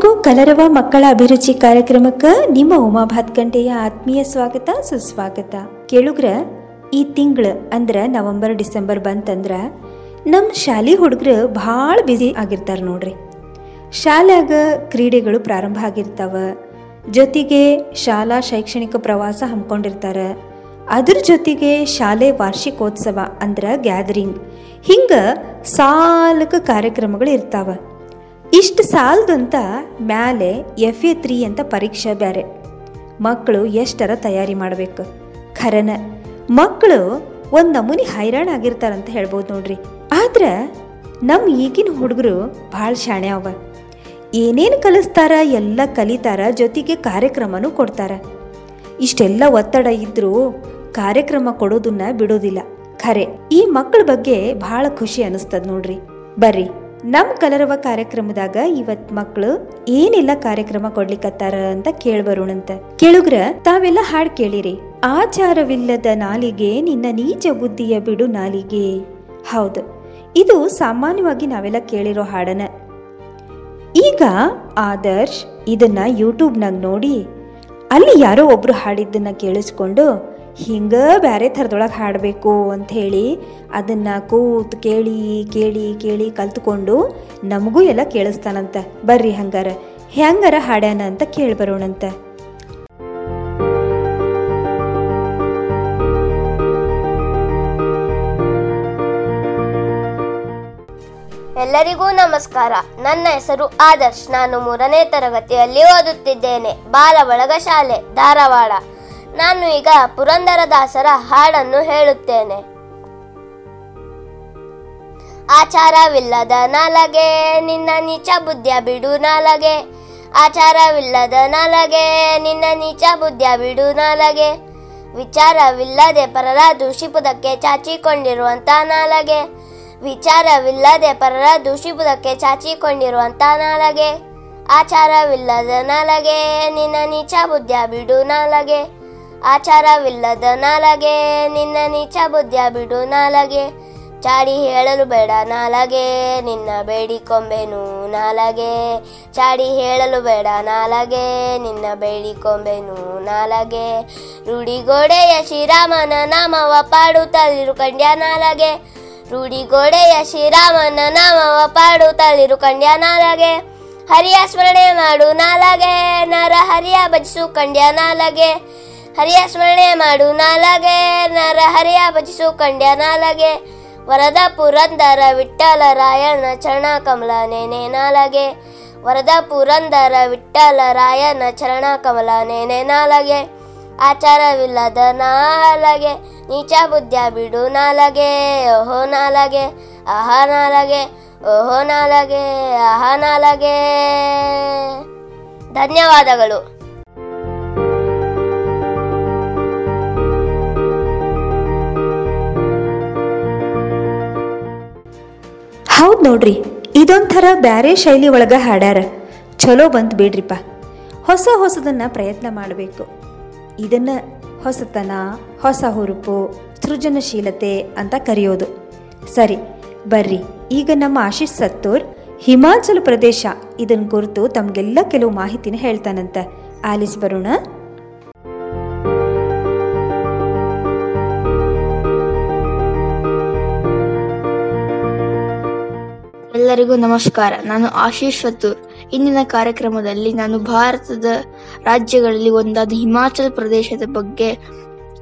ಎಲ್ಲರಿಗೂ ಕಲರವ ಮಕ್ಕಳ ಅಭಿರುಚಿ ಕಾರ್ಯಕ್ರಮಕ್ಕೆ ನಿಮ್ಮ ಉಮಾ ಭಾತ್ಕಂಡೆಯ ಆತ್ಮೀಯ ಸ್ವಾಗತ, ಸುಸ್ವಾಗತ. ಕೇಳುಗ್ರ, ಈ ತಿಂಗಳ ಅಂದ್ರ ನವೆಂಬರ್, ಡಿಸೆಂಬರ್ ಬಂತಂದ್ರ ನಮ್ಮ ಶಾಲೆ ಹುಡುಗರು ಭಾಳ ಬ್ಯುಸಿ ಆಗಿರ್ತಾರೆ ನೋಡ್ರಿ. ಶಾಲ್ಯಾಗ ಕ್ರೀಡೆಗಳು ಪ್ರಾರಂಭ ಆಗಿರ್ತಾವ. ಜೊತೆಗೆ ಶಾಲಾ ಶೈಕ್ಷಣಿಕ ಪ್ರವಾಸ ಹಮ್ಮಿಕೊಂಡಿರ್ತಾರೆ ಅದ್ರ ಜೊತೆಗೆ ಶಾಲೆ ವಾರ್ಷಿಕೋತ್ಸವ ಅಂದ್ರ ಗ್ಯಾದರಿಂಗ್. ಹಿಂಗ ಸಾಲಕ ಕಾರ್ಯಕ್ರಮಗಳು ಇರ್ತಾವ. ಇಷ್ಟು ಸಾಲದಂತ ಮ್ಯಾಲೆ ಎಫ್ ಎ ತ್ರೀ ಅಂತ ಪರೀಕ್ಷೆ ಬೇರೆ ಮಕ್ಕಳು ಎಷ್ಟರ ತಯಾರಿ ಮಾಡಬೇಕು? ಖರನ. ಮಕ್ಕಳು ಒಂದು ನಮೂನಿ ಹೈರಾಣ ಆಗಿರ್ತಾರಂತ ಹೇಳ್ಬೋದು ನೋಡ್ರಿ. ಆದ್ರೆ ನಮ್ಮ ಈಗಿನ ಹುಡುಗರು ಭಾಳ ಶಾಣೆ ಅವ. ಏನೇನು ಕಲಿಸ್ತಾರ, ಎಲ್ಲ ಕಲಿತಾರ, ಜೊತೆಗೆ ಕಾರ್ಯಕ್ರಮನೂ ಕೊಡ್ತಾರ. ಇಷ್ಟೆಲ್ಲ ಒತ್ತಡ ಇದ್ರೂ ಕಾರ್ಯಕ್ರಮ ಕೊಡೋದನ್ನ ಬಿಡೋದಿಲ್ಲ. ಖರೆ. ಈ ಮಕ್ಕಳ ಬಗ್ಗೆ ಭಾಳ ಖುಷಿ ಅನಿಸ್ತದ ನೋಡ್ರಿ. ಬರ್ರಿ. ನಮ್ಮ ಕಲರವ ಕಾರ್ಯಕ್ರಮದಾಗ ಇವತ್ ಮಕ್ಕಳು ಏನೆಲ್ಲ ಕಾರ್ಯಕ್ರಮ ಕೊಡ್ಲಿಕತ್ತಾರ ಅಂತ ಕೇಳ್ಬರೋಣಂತ. ಕೇಳುಗ್ರ, ತಾವೆಲ್ಲ ಹಾಡ್ ಕೇಳಿರಿ. ಆಚಾರವಿಲ್ಲದ ನಾಲಿಗೆ ನಿನ್ನ ನೀಚ ಬುದ್ಧಿಯ ಬಿಡು ನಾಲಿಗೆ. ಹೌದು, ಇದು ಸಾಮಾನ್ಯವಾಗಿ ನಾವೆಲ್ಲ ಕೇಳಿರೋ ಹಾಡನ. ಈಗ ಆದರ್ಶ್ ಇದನ್ನ ಯೂಟ್ಯೂಬ್ನಾಗ ನೋಡಿ, ಅಲ್ಲಿ ಯಾರೋ ಒಬ್ರು ಹಾಡಿದ್ದನ್ನ ಕೇಳಿಸ್ಕೊಂಡು ಹಿಂಗ ಬೇರೆ ಥರದೊಳಗೆ ಹಾಡಬೇಕು ಅಂಥೇಳಿ ಅದನ್ನು ಕೂತು ಕೇಳಿ ಕೇಳಿ ಕೇಳಿ ಕಲ್ತ್ಕೊಂಡು ನಮಗೂ ಎಲ್ಲ ಕೇಳಿಸ್ತಾನಂತ. ಬರ್ರಿ ಹಂಗಾರ. ಹೆಂಗಾರ ಹಾಡ್ಯಾನ ಅಂತ ಕೇಳಿಬರೋಣಂತ ಎಲ್ಲರಿಗೂ ನಮಸ್ಕಾರ. ನನ್ನ ಹೆಸರು ಆದರ್ಶ್. ನಾನು ಮೂರನೇ ತರಗತಿಯಲ್ಲಿ ಓದುತ್ತಿದ್ದೇನೆ. ಬಾಲಬಳಗ ಶಾಲೆ, ಧಾರವಾಡ. ನಾನು ಈಗ ಪುರಂದರದಾಸರ ಹಾಡನ್ನು ಹೇಳುತ್ತೇನೆ. ಆಚಾರವಿಲ್ಲದ ನಾಲಗೆ, ನಿನ್ನ ನೀಚ ಬುದ್ಧಿಯ ಬಿಡು ನಾಲಗೆ. ಆಚಾರವಿಲ್ಲದ ನಾಲಗೆ, ನಿನ್ನ ನೀಚ ಬುದ್ಧಿಯ ಬಿಡು ನಾಲಗೆ. ವಿಚಾರವಿಲ್ಲದೆ ಪರರ ದೂಷಿಪುದಕ್ಕೆ ಚಾಚಿಕೊಂಡಿರುವಂತ ನಾಲಗೆ. ವಿಚಾರವಿಲ್ಲದೆ ಪರರ ದೂಷಿಪುದಕ್ಕೆ ಚಾಚಿಕೊಂಡಿರುವಂತ ನಾಲಗೆ. ಆಚಾರವಿಲ್ಲದ ನಾಲಗೆ, ನಿನ್ನ ನೀಚ ಬುದ್ಧಿಯ ಬಿಡು ನಾಲಗೆ. ಆಚಾರವಿಲ್ಲದ ನಾಲಗೆ, ನಿನ್ನ ನೀಚ ಬುದ್ಧಿಯ ಬಿಡು ನಾಲಗೆ. ಚಾಡಿ ಹೇಳಲು ಬೇಡ ನಾಲಗೆ, ನಿನ್ನ ಬೇಡಿಕೊಂಬೆನು ನಾಲಗೆ. ಚಾಡಿ ಹೇಳಲು ಬೇಡ ನಾಲಗೆ, ನಿನ್ನ ಬೇಡಿಕೊಂಬೆನು ನಾಲಗೆ. ರೂಢಿಗೋಡೆಯ ಶ್ರೀರಾಮನ ನಾಮವ ಪಾಡುತ್ತಲಿರು ಕಂಡ್ಯ ನಾಲಗೆ. ರೂಢಿಗೋಡೆಯ ಶ್ರೀರಾಮನ ನಾಮವ ಪಾಡುತ್ತಲಿರು ಕಂಡ್ಯ ನಾಲಗೆ. ಹರಿಯ ಸ್ಮರಣೆ ಮಾಡು ನಾಲಗೆ ನರ ಹರಿಯ ಭಜಿಸು ಕಂಡ್ಯ ನಾಲಗೆ. ಹರಿಯ ಸ್ಮರಣೆ ಮಾಡು ನಾಲಗೆ, ನರ ಹರಿಯ ಭಜಿಸು ಕಂಡ್ಯ ನಾಲಗೆ. ವರದ ಪುರಂದರ ವಿಠಲ ರಾಯಣ ಚರಣ ಕಮಲ ನೇನೆ ನಾಲಗೆ. ವರದ ಪುರಂದರ ವಿಠಲ ರಾಯನ ಚರಣ ಕಮಲ ನೇನೆ ನಾಲಗೆ. ಆಚಾರವಿಲ್ಲದ ನಾಲಗೆ, ನೀಚ ಬುದ್ಧ ಬಿಡು ನಾಲಗೆ. ಓಹೋ ನಾಲಗೆ ಆಹ ನಾಲಗೆ, ಓಹೋ ನಾಲಗೆ ಆಹ ನಾಲಗೆ. ಧನ್ಯವಾದಗಳು. ಹೌದು ನೋಡ್ರಿ, ಇದೊಂಥರ ಬ್ಯಾರೆ ಶೈಲಿ ಒಳಗ ಹಾಡ್ಯಾರ. ಚಲೋ ಬಂತು ಬಿಡ್ರಿಪ್ಪ. ಹೊಸ ಹೊಸದನ್ನ ಪ್ರಯತ್ನ ಮಾಡಬೇಕು. ಇದನ್ನ ಹೊಸತನ, ಹೊಸ ಹುರುಪು, ಸೃಜನಶೀಲತೆ ಅಂತ ಕರೆಯೋದು. ಸರಿ, ಬರ್ರಿ, ಈಗ ನಮ್ಮ ಆಶೀಶ್ ಸತ್ತೂರ್ ಹಿಮಾಚಲ ಪ್ರದೇಶ. ಇದನ್ನ ಕುರಿತು ತಮಗೆಲ್ಲ ಕೆಲವು ಮಾಹಿತಿನ ಹೇಳ್ತಾನಂತೆ. ಆಲಿಸ್ ಬರೋಣ. ಎಲ್ಲರಿಗೂ ನಮಸ್ಕಾರ. ನಾನು ಆಶೀಶ್ ಫತೂರ್ ಇಂದಿನ ಕಾರ್ಯಕ್ರಮದಲ್ಲಿ ನಾನು ಭಾರತದ ರಾಜ್ಯಗಳಲ್ಲಿ ಒಂದಾದ ಹಿಮಾಚಲ ಪ್ರದೇಶದ ಬಗ್ಗೆ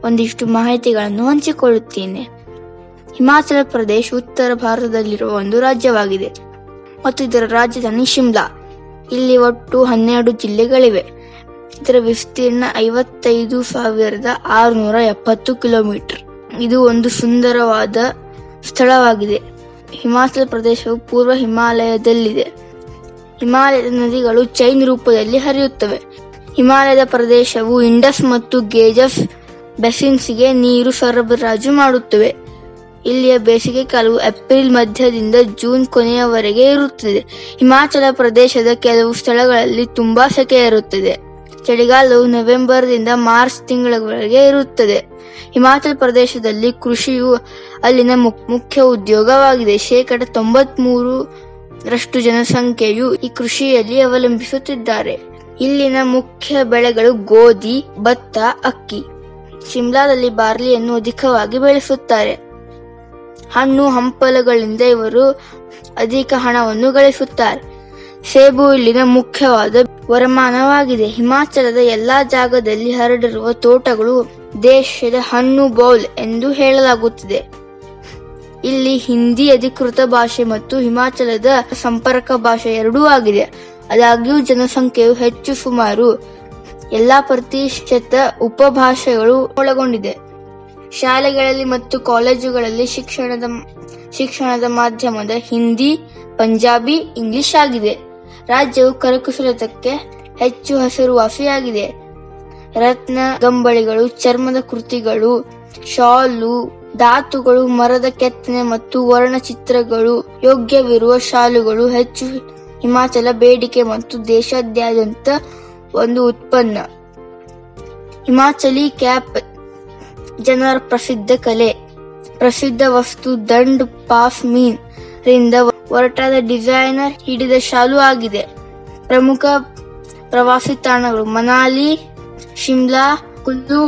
ಒಂದಿಷ್ಟು ಮಾಹಿತಿಗಳನ್ನು ಹಂಚಿಕೊಳ್ಳುತ್ತೇನೆ. ಹಿಮಾಚಲ ಪ್ರದೇಶ ಉತ್ತರ ಭಾರತದಲ್ಲಿರುವ ಒಂದು ರಾಜ್ಯವಾಗಿದೆ. ಮತ್ತು ಇದರ ರಾಜಧಾನಿ ಶಿಮ್ಲಾ. ಇಲ್ಲಿ ಒಟ್ಟು ಹನ್ನೆರಡು ಜಿಲ್ಲೆಗಳಿವೆ. ಇದರ ವಿಸ್ತೀರ್ಣ ಐವತ್ತೈದು ಸಾವಿರದ ಆರುನೂರ ಎಪ್ಪತ್ತು ಕಿಲೋಮೀಟರ್. ಇದು ಒಂದು ಸುಂದರವಾದ ಸ್ಥಳವಾಗಿದೆ. ಹಿಮಾಚಲ ಪ್ರದೇಶವು ಪೂರ್ವ ಹಿಮಾಲಯದಲ್ಲಿದೆ. ಹಿಮಾಲಯದ ನದಿಗಳು ಚೈನ್ ರೂಪದಲ್ಲಿ ಹರಿಯುತ್ತವೆ. ಹಿಮಾಲಯದ ಪ್ರದೇಶವು ಇಂಡಸ್ ಮತ್ತು ಗೇಜಸ್ ಬೆಸಿನ್ಸ್ಗೆ ನೀರು ಸರಬರಾಜು ಮಾಡುತ್ತವೆ. ಇಲ್ಲಿಯ ಬೇಸಿಗೆ ಕಾಲವು ಏಪ್ರಿಲ್ ಮಧ್ಯದಿಂದ ಜೂನ್ ಕೊನೆಯವರೆಗೆ ಇರುತ್ತದೆ. ಹಿಮಾಚಲ ಪ್ರದೇಶದ ಕೆಲವು ಸ್ಥಳಗಳಲ್ಲಿ ತುಂಬಾ ಸೆಕೆ ಚಳಿಗಾಲವು ನವೆಂಬರ್ದಿಂದ ಮಾರ್ಚ್ ತಿಂಗಳವರೆಗೆ ಇರುತ್ತದೆ. ಹಿಮಾಚಲ ಪ್ರದೇಶದಲ್ಲಿ ಕೃಷಿಯು ಅಲ್ಲಿನ ಮುಖ್ಯ ಉದ್ಯೋಗವಾಗಿದೆ. ಶೇಕಡ ತೊಂಬತ್ಮೂರು ರಷ್ಟು ಜನಸಂಖ್ಯೆಯು ಈ ಕೃಷಿಯಲ್ಲಿ ಅವಲಂಬಿಸುತ್ತಿದ್ದಾರೆ. ಇಲ್ಲಿನ ಮುಖ್ಯ ಬೆಳೆಗಳು ಗೋಧಿ, ಭತ್ತ, ಅಕ್ಕಿ. ಶಿಮ್ಲಾದಲ್ಲಿ ಬಾರ್ಲಿಯನ್ನು ಅಧಿಕವಾಗಿ ಬೆಳೆಸುತ್ತಾರೆ. ಹಣ್ಣು ಹಂಪಲಗಳಿಂದ ಇವರು ಅಧಿಕ ಹಣವನ್ನು ಗಳಿಸುತ್ತಾರೆ. ಸೇಬು ಇಲ್ಲಿನ ಮುಖ್ಯವಾದ ವರಮಾನವಾಗಿದೆ. ಹಿಮಾಚಲದ ಎಲ್ಲಾ ಜಾಗದಲ್ಲಿ ಹರಡಿರುವ ತೋಟಗಳು ದೇಶದ ಹಣ್ಣು ಬೌಲ್ ಎಂದು ಹೇಳಲಾಗುತ್ತಿದೆ. ಇಲ್ಲಿ ಹಿಂದಿ ಅಧಿಕೃತ ಭಾಷೆ ಮತ್ತು ಹಿಮಾಚಲದ ಸಂಪರ್ಕ ಭಾಷೆ ಎರಡೂ ಆಗಿದೆ. ಆದಾಗ್ಯೂ ಜನಸಂಖ್ಯೆಯು ಹೆಚ್ಚು ಸುಮಾರು ಎಲ್ಲಾ ಪ್ರತಿಷ್ಠಿತ ಉಪಭಾಷೆಗಳು ಒಳಗೊಂಡಿದೆ. ಶಾಲೆಗಳಲ್ಲಿ ಮತ್ತು ಕಾಲೇಜುಗಳಲ್ಲಿ ಶಿಕ್ಷಣದ ಶಿಕ್ಷಣದ ಮಾಧ್ಯಮದ ಹಿಂದಿ, ಪಂಜಾಬಿ, ಇಂಗ್ಲಿಷ್ ಆಗಿದೆ. ರಾಜ್ಯವು ಕರಕುಶಲತಕ್ಕೆ ಹೆಚ್ಚು ಹೆಸರುವಾಸಿಯಾಗಿದೆ ರತ್ನ, ಗಂಬಳಿಗಳು, ಚರ್ಮದ ಕೃತಿಗಳು, ಶಾಲು, ಧಾತುಗಳು, ಮರದ ಕೆತ್ತನೆ ಮತ್ತು ವರ್ಣಚಿತ್ರಗಳು, ಯೋಗ್ಯವಿರುವ ಶಾಲುಗಳು, ಹೆಚ್ಚು ಹಿಮಾಚಲ ಬೇಡಿಕೆ ಮತ್ತು ದೇಶಾದ್ಯಂತ ಒಂದು ಉತ್ಪನ್ನ. ಹಿಮಾಚಲಿ ಕ್ಯಾಪ್ ಜನರ ಪ್ರಸಿದ್ಧ ಕಲೆ. ಪ್ರಸಿದ್ಧ ವಸ್ತು ದಂಡ್ ಪಾಫ್ ಮೀನ್. ರಿಂದ ಹೊರಟಾದ ಡಿಸೈನರ್ ಹಿಡಿದ ಶಾಲು ಆಗಿದೆ. ಪ್ರಮುಖ ಪ್ರವಾಸಿ ತಾಣಗಳು ಮನಾಲಿ, ಶಿಮ್ಲಾ, ಕುಲ್ಲು,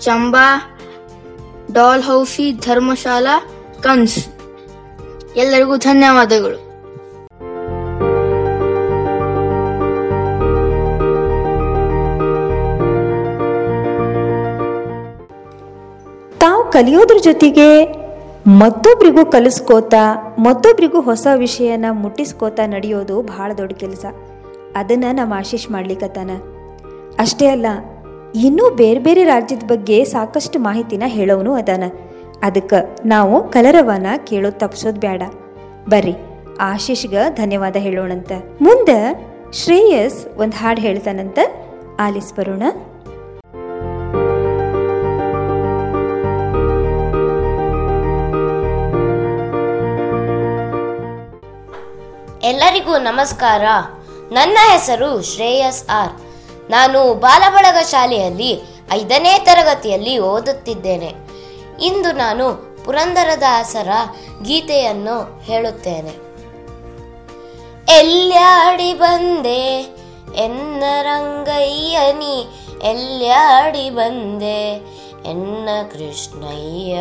ಚಂಬಾ ಡಾಲ್ ಹೌಸಿ ಧರ್ಮಶಾಲಾ, ಕನ್ಸ್. ಎಲ್ಲರಿಗೂ ಧನ್ಯವಾದಗಳು. ತಾವು ಕಲಿಯೋದ್ರ ಜೊತೆಗೆ ಮತ್ತೊಬ್ರಿಗೂ ಕಲಿಸ್ಕೋತಾ, ಮತ್ತೊಬ್ರಿಗೂ ಹೊಸ ವಿಷಯನ ಮುಟ್ಟಿಸ್ಕೋತಾ ನಡೆಯೋದು ಭಾಳ ದೊಡ್ಡ ಕೆಲಸ. ಅದನ್ನು ನಮ್ಮ ಆಶೀಶ್ ಮಾಡ್ಲಿಕ್ಕತ್ತಾನ ಅಷ್ಟೇ ಅಲ್ಲ, ಇನ್ನೂ ಬೇರೆ ಬೇರೆ ರಾಜ್ಯದ ಬಗ್ಗೆ ಸಾಕಷ್ಟು ಮಾಹಿತಿನ ಹೇಳೋನು ಅದಾನ. ಅದಕ್ಕೆ ನಾವು ಕಲರವನ ಕೇಳೋದು ತಪ್ಸೋದು ಬೇಡ ಬರ್ರಿ, ಆಶೀಶ್ಗೆ ಧನ್ಯವಾದ ಹೇಳೋಣಂತ. ಮುಂದೆ ಶ್ರೇಯಸ್ ಒಂದು ಹಾಡು ಹೇಳ್ತಾನಂತ. ಆಲಿಸ್ ಬರೋಣ. ಎಲ್ಲರಿಗೂ ನಮಸ್ಕಾರ. ನನ್ನ ಹೆಸರು ಶ್ರೇಯಸ್ ಆರ್. ನಾನು ಬಾಲಬಳಗ ಶಾಲೆಯಲ್ಲಿ ಐದನೇ ತರಗತಿಯಲ್ಲಿ ಓದುತ್ತಿದ್ದೇನೆ. ಇಂದು ನಾನು ಪುರಂದರದಾಸರ ಗೀತೆಯನ್ನು ಹೇಳುತ್ತೇನೆ. ಎಲ್ಲಾಡಿ ಬಂದೆ ಎನ್ನ ರಂಗಯ್ಯನಿ ಎಲ್ಲಾಡಿ ಬಂದೆ ಎನ್ನ ಕೃಷ್ಣಯ್ಯ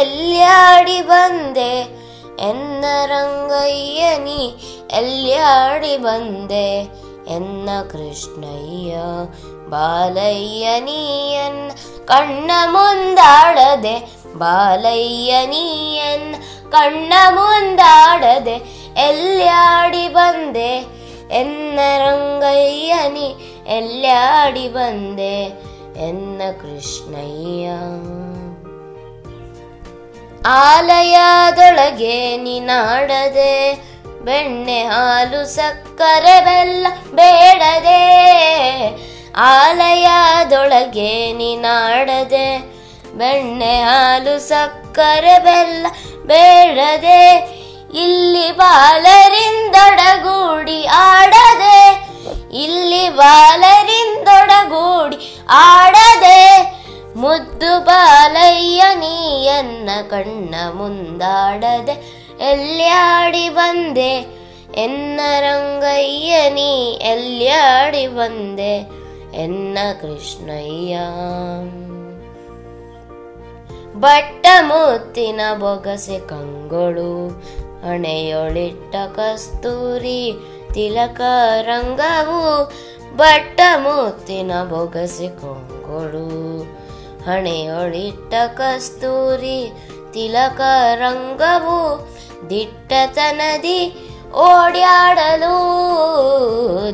ಎಲ್ಲಾಡಿ ಬಂದೆ ಎನ್ನ ರಂಗಯ್ಯನಿ ಎಲ್ಯಾಡಿ ಬಂದೆ? ಎನ್ನ ಕೃಷ್ಣಯ್ಯ ಬಾಲಯ್ಯನಿಯನ್ ಕಣ್ಣ ಮುಂದಾಡದೆ ಬಾಲಯ್ಯನಿಯನ್ ಕಣ್ಣ ಮುಂದಾಡದೆ ಎಲ್ಯಾಡಿ ಬಂದೆ? ಎನ್ನ ರಂಗಯ್ಯನಿ ಎಲ್ಯಾಡಿ ಬಂದೆ? ಎನ್ನ ಕೃಷ್ಣಯ್ಯ. ಆಲಯದೊಳಗೆ ನಿನಾಡದೆ, ಬೆಣ್ಣೆ ಹಾಲು ಸಕ್ಕರೆ ಬೆಲ್ಲ ಬೇಡದೆ, ಆಲಯದೊಳಗೆ ನಿನಾಡದೆ, ಬೆಣ್ಣೆ ಹಾಲು ಸಕ್ಕರೆ ಬೆಲ್ಲ ಬೇಡದೆ, ಇಲ್ಲಿ ಬಾಲರಿಂದೊಡಗೂಡಿ ಆಡದೆ, ಇಲ್ಲಿ ಬಾಲರಿಂದೊಡಗೂಡಿ ಆಡದೆ ಮುದ್ದು ಬಾಲಯ್ಯ ನೀಯನ್ನ ಕಣ್ಣ ಮುಂದಾಡದೆ ಎಲ್ಯಾಡಿ ಬಂದೆ. ಎನ್ನ ರಂಗಯ್ಯ ನೀ ಎಲ್ಯಾಡಿ ಬಂದೆ. ಎನ್ನ ಕೃಷ್ಣಯ್ಯ. ಬಟ್ಟ ಮುತ್ತಿನ ಬೊಗಸೆ ಕಂಗಳು, ಹಣೆಯೊಳಿಟ್ಟ ಕಸ್ತೂರಿ ತಿಲಕ ರಂಗವು ಬಟ್ಟ ಮುತ್ತಿನ ಬೊಗಸೆ ಕಂಗಳು ಹಣೆಯೊಳಿಟ್ಟ ಕಸ್ತೂರಿ ತಿಲಕ ರಂಗವು ದಿಟ್ಟತನದಿ ಓಡ್ಯಾಡಲು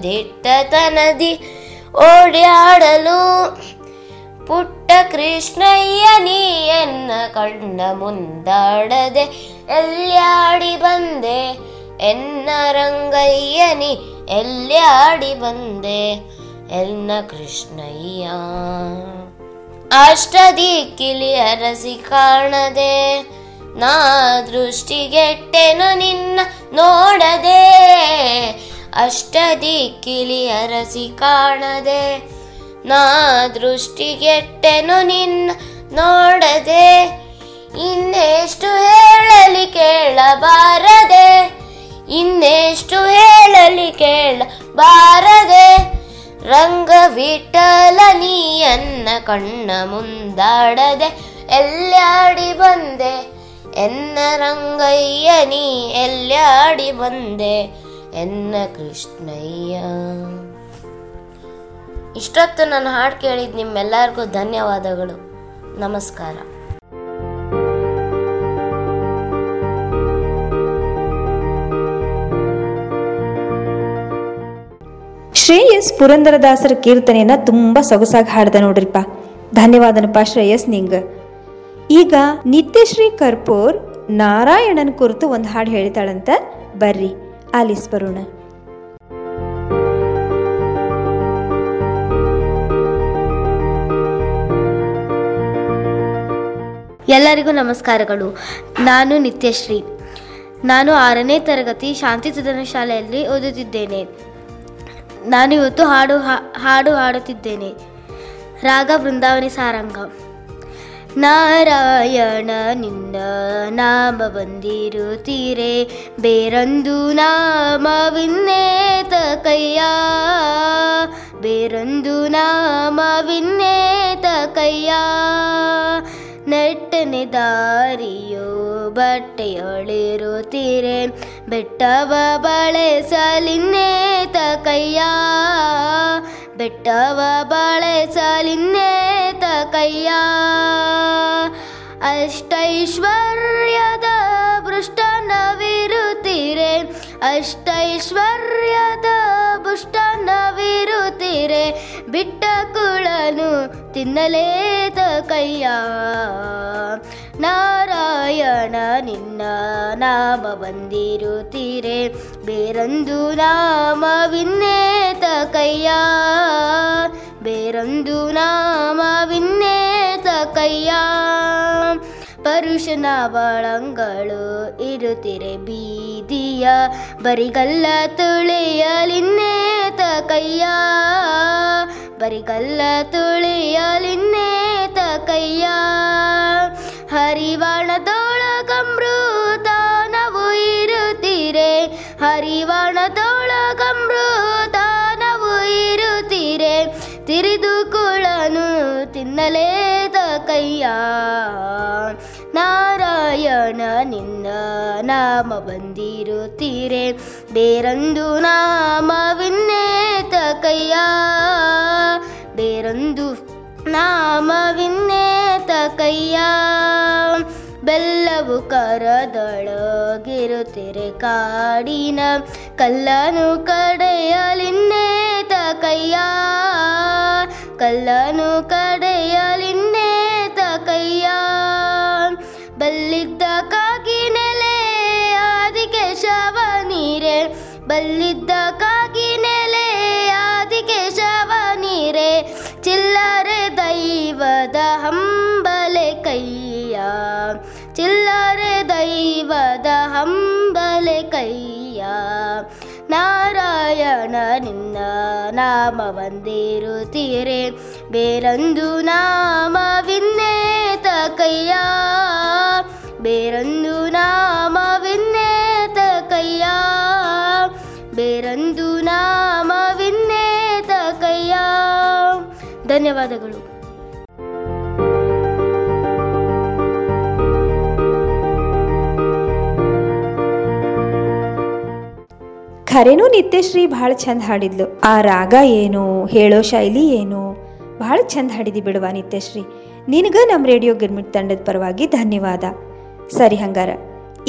ದಿಟ್ಟತನದಿ ಓಡ್ಯಾಡಲು. ಪುಟ್ಟ ಕೃಷ್ಣಯ್ಯ ನೀಯನ್ನ ಕಣ್ಣ ಮುಂದಾಡದೆ ಎಲ್ಯಾಡಿ ಬಂದೆ, ಎನ್ನ ರಂಗಯ್ಯನಿ ಎಲ್ಯಾಡಿ ಬಂದೆ, ಎನ್ನ ಕೃಷ್ಣಯ್ಯ. ಅಷ್ಟದಿಕ್ಕಿಲಿ ಅರಸಿ ಕಾಣದೆ, ನಾ ದೃಷ್ಟಿಗೆಟ್ಟೆನು ನಿನ್ನ ನೋಡದೆ. ಅಷ್ಟದಿಕ್ಕಿಲಿ ಅರಸಿ ಕಾಣದೆ, ನಾ ದೃಷ್ಟಿಗೆಟ್ಟೆನು ನಿನ್ನ ನೋಡದೆ. ಇನ್ನೆಷ್ಟು ಹೇಳಲಿ ಕೇಳಬಾರದೆ ಬಾರದೆ ಹೇಳಲಿ ವಿಠಲ ನೀಯನ್ನ ಕಣ್ಣ ಮುಂದಾಡದೆ ಎಲ್ಲಾಡಿ ಬಂದೆ. ಎನ್ನ ರಂಗಯ್ಯ ನೀ ಎಲ್ಲಾಡಿ ಬಂದೆ. ಎನ್ನ ಕೃಷ್ಣಯ್ಯ. ಇಷ್ಟೊತ್ತು ನಾನು ಹಾಡು ಕೇಳಿದ ನಿಮ್ಮೆಲ್ಲರಿಗೂ ಧನ್ಯವಾದಗಳು. ನಮಸ್ಕಾರ. ಶ್ರೇಯಸ್ ಪುರಂದರದಾಸರ ಕೀರ್ತನೆಯನ್ನು ತುಂಬಾ ಸೊಗಸಾಗಿ ಹಾಡ್ದ ನೋಡ್ರಿಪ್ಪ. ಧನ್ಯವಾದನಪ್ಪ ಶ್ರೇಯಸ್ ನಿಂಗ. ಈಗ ನಿತ್ಯಶ್ರೀ ಕರ್ಪೂರ್ ನಾರಾಯಣನ ಕುರಿತು ಒಂದು ಹಾಡು ಹೇಳ್ತಾಳಂತ ಬರ್ರಿ, ಆಲಿಸ್ ಬರೋಣ. ಎಲ್ಲರಿಗೂ ನಮಸ್ಕಾರಗಳು. ನಾನು ನಿತ್ಯಶ್ರೀ ನಾನು ಆರನೇ ತರಗತಿ ಶಾಂತಿ ಸದನ ಶಾಲೆಯಲ್ಲಿ ಓದುತ್ತಿದ್ದೇನೆ. ನಾನು ಇವತ್ತು ಹಾಡು ಹಾಡು ಹಾಡುತ್ತಿದ್ದೇನೆ. ರಾಗ ಬೃಂದಾವನಿ ಸಾರಂಗ. ನಾರಾಯಣ, ನಿನ್ನ ನಾಮ ಬಂದಿರುತ್ತೀರೆ. ಬೇರೊಂದು ನಾಮವಿನ್ನೇತ ಕೈಯ. ಬೇರೊಂದು ನಾಮವಿನ್ನೇತ ಕೈಯ. ನೆಟ್ಟನೆ ದಾರಿಯೋ ಬಟ್ಟೆಯೊಳಿರುತ್ತೀರೆ. ಬೆಟ್ಟವ ಬಳಸಲಿನ್ನೇತ ಕೈಯ? ಬೆಟ್ಟವ ಬಳಸಲಿನ್ನೇತ ಕೈಯ? ಅಷ್ಟೈಶ್ವರ್ಯದ ಪೃಷ್ಟನವಿರುತ್ತೀರೆ ಅಷ್ಟೈಶ್ವರ್ಯದ ಪುಷ್ಟನವಿರುತ್ತೀರೆ ಬಿಟ್ಟ ಕುಳನು ತಿನ್ನಲೇತ ಕೈಯ? ನಾರಾಯಣ ನಿನ್ನ ನಾಮ ಬಂದಿರುತ್ತೀರೆ. ಬೇರೊಂದು ನಾಮವಿನ್ನೇತ ಕೈಯ. ಬೇರೊಂದು ನಾಮವಿನ್ನೇತ ಕೈಯ. ಪರುಷನ ಬಳಂಗಳು ಇರುತ್ತಿರೆ ಬೀದಿಯ. ಬರಿಗಲ್ಲ ತುಳಿಯಲಿನ್ನೇತ ಕೈಯ. ಬರಿಗಲ್ಲ ತುಳಿಯಲಿನ್ನೇತ ಕೈಯ. ಹರಿವಾಣದೊಳಗಮೃತಾನವು ಇರುತ್ತೀರೆ. ಹರಿವಣದೊಳಗಮೃತಾನವು ಇರುತ್ತೀರೆ. ತಿರಿದುಕೊಳ್ಳನು ತಿನ್ನಲೇದ ಕೈಯ. ನಾರಾಯಣ ನಿನ್ನ ನಾಮ ಬಂದಿರುತ್ತೀರೆ. ಬೇರೊಂದು ನಾಮವಿನ್ನೇತ ಕೈಯ. ಬೇರೊಂದು ನಾಮವಿನ್ನೇತ ಕೈಯ ಬೆಲ್ಲವು ಕರದೊಳಗಿರುತ್ತಿರೆ ಕಾಡಿನ ಕಲ್ಲನು ಕಡೆಯಲಿನ್ನೇತ ಕೈಯ ಕಲ್ಲನು ಕಡೆಯಲಿನ್ನೇತ ಕೈಯ ಬಲ್ಲಿದ್ದ ಕಾಗಿ ನೆಲೆ, ಆದಿಕೇಶವ ನೀರೆ ಬಲ್ಲಿದ್ದ ಕೈಯ ನಾರಾಯಣ ನಿನ್ನ ನಾಮ ಬಂದಿರುತ್ತೀರೆ ಬೇರೊಂದು ನಾಮವಿನ್ನೇತ ಕೈಯ, ಬೇರೊಂದು ನಾಮವಿನ್ನೇತ ಕೈಯ, ಬೇರೊಂದು ನಾಮವಿನ್ನೇತ ಕೈಯ. ಧನ್ಯವಾದಗಳು. ಖರೇನೂ ನಿತ್ಯಶ್ರೀ ಭಾಳ ಚಂದ ಹಾಡಿದ್ಲು. ಆ ರಾಗ ಏನು, ಹೇಳೋ ಶೈಲಿ ಏನು? ಭಾಳ ಚಂದ ಹಾಡಿದಿ ಬಿಡುವ ನಿತ್ಯಶ್ರೀ ನಿನಗ ನಮ್ಮ ರೇಡಿಯೋ ಗಿರ್ಮಿಟ್ ತಂಡದ ಪರವಾಗಿ ಧನ್ಯವಾದ. ಸರಿ ಹಂಗಾರ.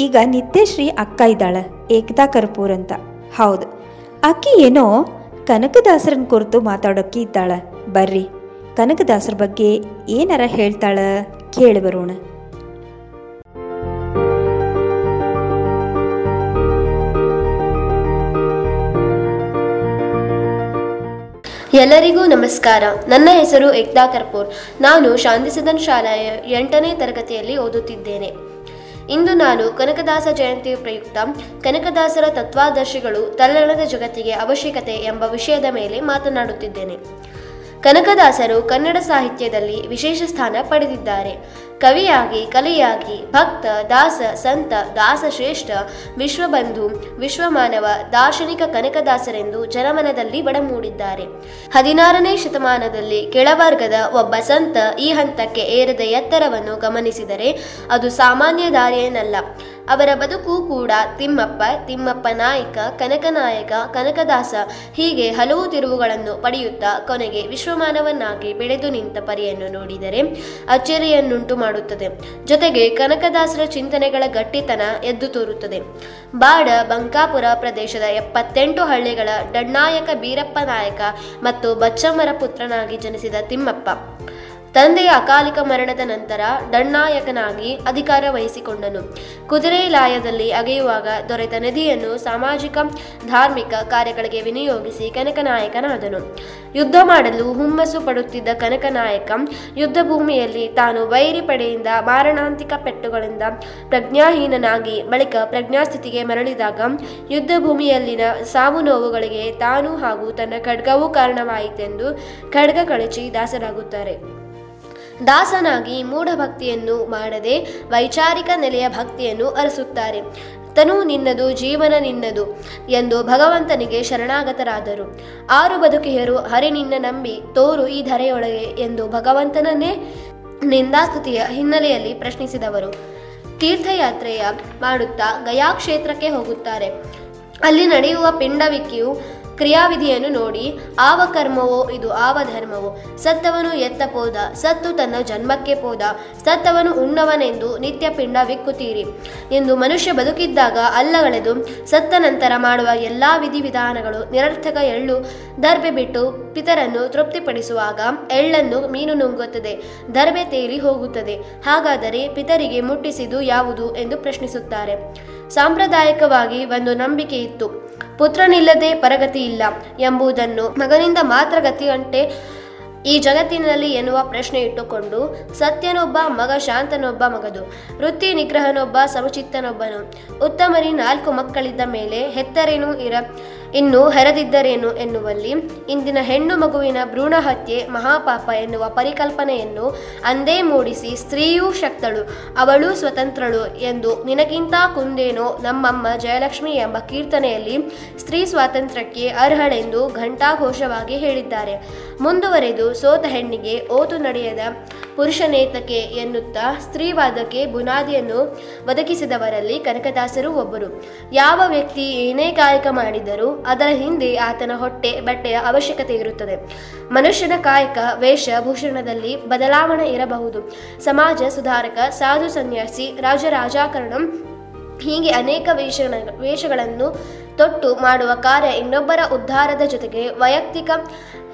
ಈಗ ನಿತ್ಯಶ್ರೀ ಅಕ್ಕ ಇದ್ದಾಳೆ, ಏಕತಾ ಕರ್ಪೂರ್ ಅಂತ. ಹೌದು. ಅಕ್ಕಿ ಏನೋ ಕನಕದಾಸರನ್ ಕುರಿತು ಮಾತಾಡೋಕ್ಕೆ ಇದ್ದಾಳೆ. ಬರ್ರಿ. ಕನಕದಾಸರ ಬಗ್ಗೆ ಏನಾರ ಹೇಳ್ತಾಳ ಕೇಳಿ ಬರೋಣ. ಎಲ್ಲರಿಗೂ ನಮಸ್ಕಾರ. ನನ್ನ ಹೆಸರು ಏಕ್ತಾ ಕರ್ಪೂರ್. ನಾನು ಶಾಂತಿ ಸದನ್ ಶಾಲೆಯ ಎಂಟನೇ ತರಗತಿಯಲ್ಲಿ ಓದುತ್ತಿದ್ದೇನೆ. ಇಂದು ನಾನು ಕನಕದಾಸ ಜಯಂತಿ ಪ್ರಯುಕ್ತ ಕನಕದಾಸರ ತತ್ವಾದರ್ಶಿಗಳು ತಲ್ಲಣದ ಜಗತ್ತಿಗೆ ಅವಶ್ಯಕತೆ ಎಂಬ ವಿಷಯದ ಮೇಲೆ ಮಾತನಾಡುತ್ತಿದ್ದೇನೆ. ಕನಕದಾಸರು ಕನ್ನಡ ಸಾಹಿತ್ಯದಲ್ಲಿ ವಿಶೇಷ ಸ್ಥಾನ ಪಡೆದಿದ್ದಾರೆ. ಕವಿಯಾಗಿ, ಕಲೆಯಾಗಿ, ಭಕ್ತ, ದಾಸ, ಸಂತ ದಾಸ ಶ್ರೇಷ್ಠ ವಿಶ್ವಬಂಧು, ವಿಶ್ವಮಾನವ, ದಾರ್ಶನಿಕ ಕನಕದಾಸರೆಂದು ಜನಮನದಲ್ಲಿ ಬಡಮೂಡಿದ್ದಾರೆ ಹದಿನಾರನೇ ಶತಮಾನದಲ್ಲಿ ಕೆಳವರ್ಗದ ಒಬ್ಬ ಸಂತ ಈ ಹಂತಕ್ಕೆ ಏರದ ಎತ್ತರವನ್ನು ಗಮನಿಸಿದರೆ ಅದು ಸಾಮಾನ್ಯ ದಾರಿಯೇನಲ್ಲ. ಅವರ ಬದುಕು ಕೂಡ ತಿಮ್ಮಪ್ಪ ತಿಮ್ಮಪ್ಪ ನಾಯಕ, ಕನಕನಾಯಕ, ಕನಕದಾಸ ಹೀಗೆ ಹಲವು ತಿರುವುಗಳನ್ನು ಪಡೆಯುತ್ತಾ ಕೊನೆಗೆ ವಿಶ್ವಮಾನವನ್ನಾಗಿ ಬೆಳೆದು ನಿಂತ ಪರಿಯನ್ನು ನೋಡಿದರೆ ಅಚ್ಚರಿಯನ್ನುಂಟು ಮಾಡುತ್ತದೆ. ಜೊತೆಗೆ ಕನಕದಾಸರ ಚಿಂತನೆಗಳ ಗಟ್ಟಿತನ ಎದ್ದು ತೋರುತ್ತದೆ. ಬಾಡ, ಬಂಕಾಪುರ ಪ್ರದೇಶದ ಎಪ್ಪತ್ತೆಂಟು ಹಳ್ಳಿಗಳ ಡಣ್ಣಾಯಕ ಬೀರಪ್ಪ ನಾಯಕ ಮತ್ತು ಬಚ್ಚಮ್ಮರ ಪುತ್ರನಾಗಿ ಜನಿಸಿದ ತಿಮ್ಮಪ್ಪ. ತಂದೆಯ ಅಕಾಲಿಕ ಮರಣದ ನಂತರ ಡಣ್ಣಾಯಕನಾಗಿ ಅಧಿಕಾರ ವಹಿಸಿಕೊಂಡನು. ಕುದುರೆ ಲಾಯದಲ್ಲಿ ಅಗೆಯುವಾಗ ದೊರೆತ ನಿಧಿಯನ್ನು ಸಾಮಾಜಿಕ, ಧಾರ್ಮಿಕ ಕಾರ್ಯಗಳಿಗೆ ವಿನಿಯೋಗಿಸಿ ಕನಕನಾಯಕನಾದನು. ಯುದ್ಧ ಮಾಡಲು ಹುಮ್ಮಸ್ಸು ಪಡುತ್ತಿದ್ದ ಕನಕನಾಯಕ ಯುದ್ಧ ಭೂಮಿಯಲ್ಲಿ ತಾನು ವೈರಿ ಪಡೆಯಿಂದ ಮಾರಣಾಂತಿಕ ಪೆಟ್ಟುಗಳಿಂದ ಪ್ರಜ್ಞಾಹೀನನಾಗಿ ಬಳಿಕ ಪ್ರಜ್ಞಾಸ್ಥಿತಿಗೆ ಮರಳಿದಾಗ ಯುದ್ಧ ಭೂಮಿಯಲ್ಲಿನ ಸಾವು ನೋವುಗಳಿಗೆ ತಾನು ಹಾಗೂ ತನ್ನ ಖಡ್ಗವೂ ಕಾರಣವಾಯಿತೆಂದು ಖಡ್ಗ ಕಳಚಿ ದಾಸರಾಗುತ್ತಾರೆ. ದಾಸನಾಗಿ ಮೂಢಭಕ್ತಿಯನ್ನು ಮಾಡದೆ ವೈಚಾರಿಕ ನೆಲೆಯ ಭಕ್ತಿಯನ್ನು ಅರಸುತ್ತಾರೆ. ತನು ನಿನ್ನದು, ಜೀವನ ನಿನ್ನದು ಎಂದು ಭಗವಂತನಿಗೆ ಶರಣಾಗತರಾದರು. ಆರು ಬದುಕಿಯರು ಹರಿ ನಿನ್ನ ನಂಬಿ ತೋರು ಈ ಧರೆಯೊಳಗೆ ಎಂದು ಭಗವಂತನನ್ನೇ ನಿಂದಾಸ್ತುತಿಯ ಹಿನ್ನೆಲೆಯಲ್ಲಿ ಪ್ರಶ್ನಿಸಿದವರು. ತೀರ್ಥಯಾತ್ರೆಯ ಮಾಡುತ್ತಾ ಗಯಾ ಕ್ಷೇತ್ರಕ್ಕೆ ಹೋಗುತ್ತಾರೆ. ಅಲ್ಲಿ ನಡೆಯುವ ಪಿಂಡವಿಕ್ಕಿಯು ಕ್ರಿಯಾವಿಧಿಯನ್ನು ನೋಡಿ, ಆವ ಕರ್ಮವೋ, ಇದು ಆವ ಧರ್ಮವೋ? ಸತ್ತವನು ಎತ್ತ ಪೋದ, ಸತ್ತು ತನ್ನ ಜನ್ಮಕ್ಕೆ ಪೋದ, ಸತ್ತವನು ಉಣ್ಣವನೆಂದು ನಿತ್ಯ ಪಿಂಡ ವಿಕ್ಕುತ್ತೀರಿ. ಎಂದು ಮನುಷ್ಯ ಬದುಕಿದ್ದಾಗ ಅಲ್ಲಗಳೆದು ಸತ್ತ ನಂತರ ಮಾಡುವ ಎಲ್ಲಾ ವಿಧಿವಿಧಾನಗಳು ನಿರರ್ಥಕ ಎಳ್ಳು ದರ್ಬೆ ಬಿಟ್ಟು ಪಿತರನ್ನು ತೃಪ್ತಿಪಡಿಸುವಾಗ ಎಳ್ಳನ್ನು ಮೀನು ನುಂಗುತ್ತದೆ, ದರ್ಬೆ ತೇಲಿ ಹೋಗುತ್ತದೆ. ಹಾಗಾದರೆ ಪಿತರಿಗೆ ಮುಟ್ಟಿಸಿದು ಯಾವುದು ಎಂದು ಪ್ರಶ್ನಿಸುತ್ತಾರೆ. ಸಾಂಪ್ರದಾಯಿಕವಾಗಿ ಒಂದು ನಂಬಿಕೆ ಇತ್ತು. ಪುತ್ರನಿಲ್ಲದೆ ಪರಗತಿ ಇಲ್ಲ ಎಂಬುದನ್ನು ಮಗನಿಂದ ಮಾತ್ರ ಗತಿಯಂತೆ ಈ ಜಗತ್ತಿನಲ್ಲಿ ಎನ್ನುವ ಪ್ರಶ್ನೆ ಇಟ್ಟುಕೊಂಡು ಸತ್ಯನೊಬ್ಬ ಮಗ, ಶಾಂತನೊಬ್ಬ ಮಗದು, ವೃತ್ತಿ ನಿಗ್ರಹನೊಬ್ಬ, ಸಮಚಿತ್ತನೊಬ್ಬನು. ಉತ್ತಮರಿ ನಾಲ್ಕು ಮಕ್ಕಳಿದ್ದ ಮೇಲೆ ಹೆತ್ತರೇನು ಇರ ಇನ್ನು ಹೆರದಿದ್ದರೇನು ಎನ್ನುವಲ್ಲಿ, ಇಂದಿನ ಹೆಣ್ಣು ಮಗುವಿನ ಭ್ರೂಣ ಹತ್ಯೆ, ಮಹಾಪಾಪ ಎನ್ನುವ ಪರಿಕಲ್ಪನೆಯನ್ನು ಅಂದೇ ಮೂಡಿಸಿ ಸ್ತ್ರೀಯೂ ಶಕ್ತಳು, ಅವಳು ಸ್ವತಂತ್ರಳು ಎಂದು ನಿನಗಿಂತ ಕುಂದೇನೋ ನಮ್ಮಮ್ಮ ಜಯಲಕ್ಷ್ಮಿ ಎಂಬ ಕೀರ್ತನೆಯಲ್ಲಿ ಸ್ತ್ರೀ ಸ್ವಾತಂತ್ರ್ಯಕ್ಕೆ ಅರ್ಹಳೆಂದು ಘಂಟಾಘೋಷವಾಗಿ ಹೇಳಿದ್ದಾರೆ. ಮುಂದುವರೆದು ಸೋತ ಹೆಣ್ಣಿಗೆ ಓತು ನಡೆಯದ ಪುರುಷನೇತಕೆ ಎನ್ನುತ್ತಾ ಸ್ತ್ರೀವಾದಕ್ಕೆ ಬುನಾದಿಯನ್ನು ಒದಗಿಸಿದವರಲ್ಲಿ ಕನಕದಾಸರು ಒಬ್ಬರು. ಯಾವ ವ್ಯಕ್ತಿ ಏನೇ ಕಾಯಕ ಮಾಡಿದರೂ ಅದರ ಹಿಂದೆ ಆತನ ಹೊಟ್ಟೆ ಬಟ್ಟೆಯ ಅವಶ್ಯಕತೆ ಇರುತ್ತದೆ. ಮನುಷ್ಯನ ಕಾಯಕ, ವೇಷ, ಭೂಷಣದಲ್ಲಿ ಬದಲಾವಣೆ ಇರಬಹುದು. ಸಮಾಜ ಸುಧಾರಕ, ಸಾಧು ಸನ್ಯಾಸಿ, ರಾಜರಾಜಾಕರಣಂ ಹೀಗೆ ಅನೇಕ ವೇಷ ವೇಷಗಳನ್ನು ತೊಟ್ಟು ಮಾಡುವ ಕಾರ್ಯ ಇನ್ನೊಬ್ಬರ ಉದ್ಧಾರದ ಜೊತೆಗೆ ವೈಯಕ್ತಿಕ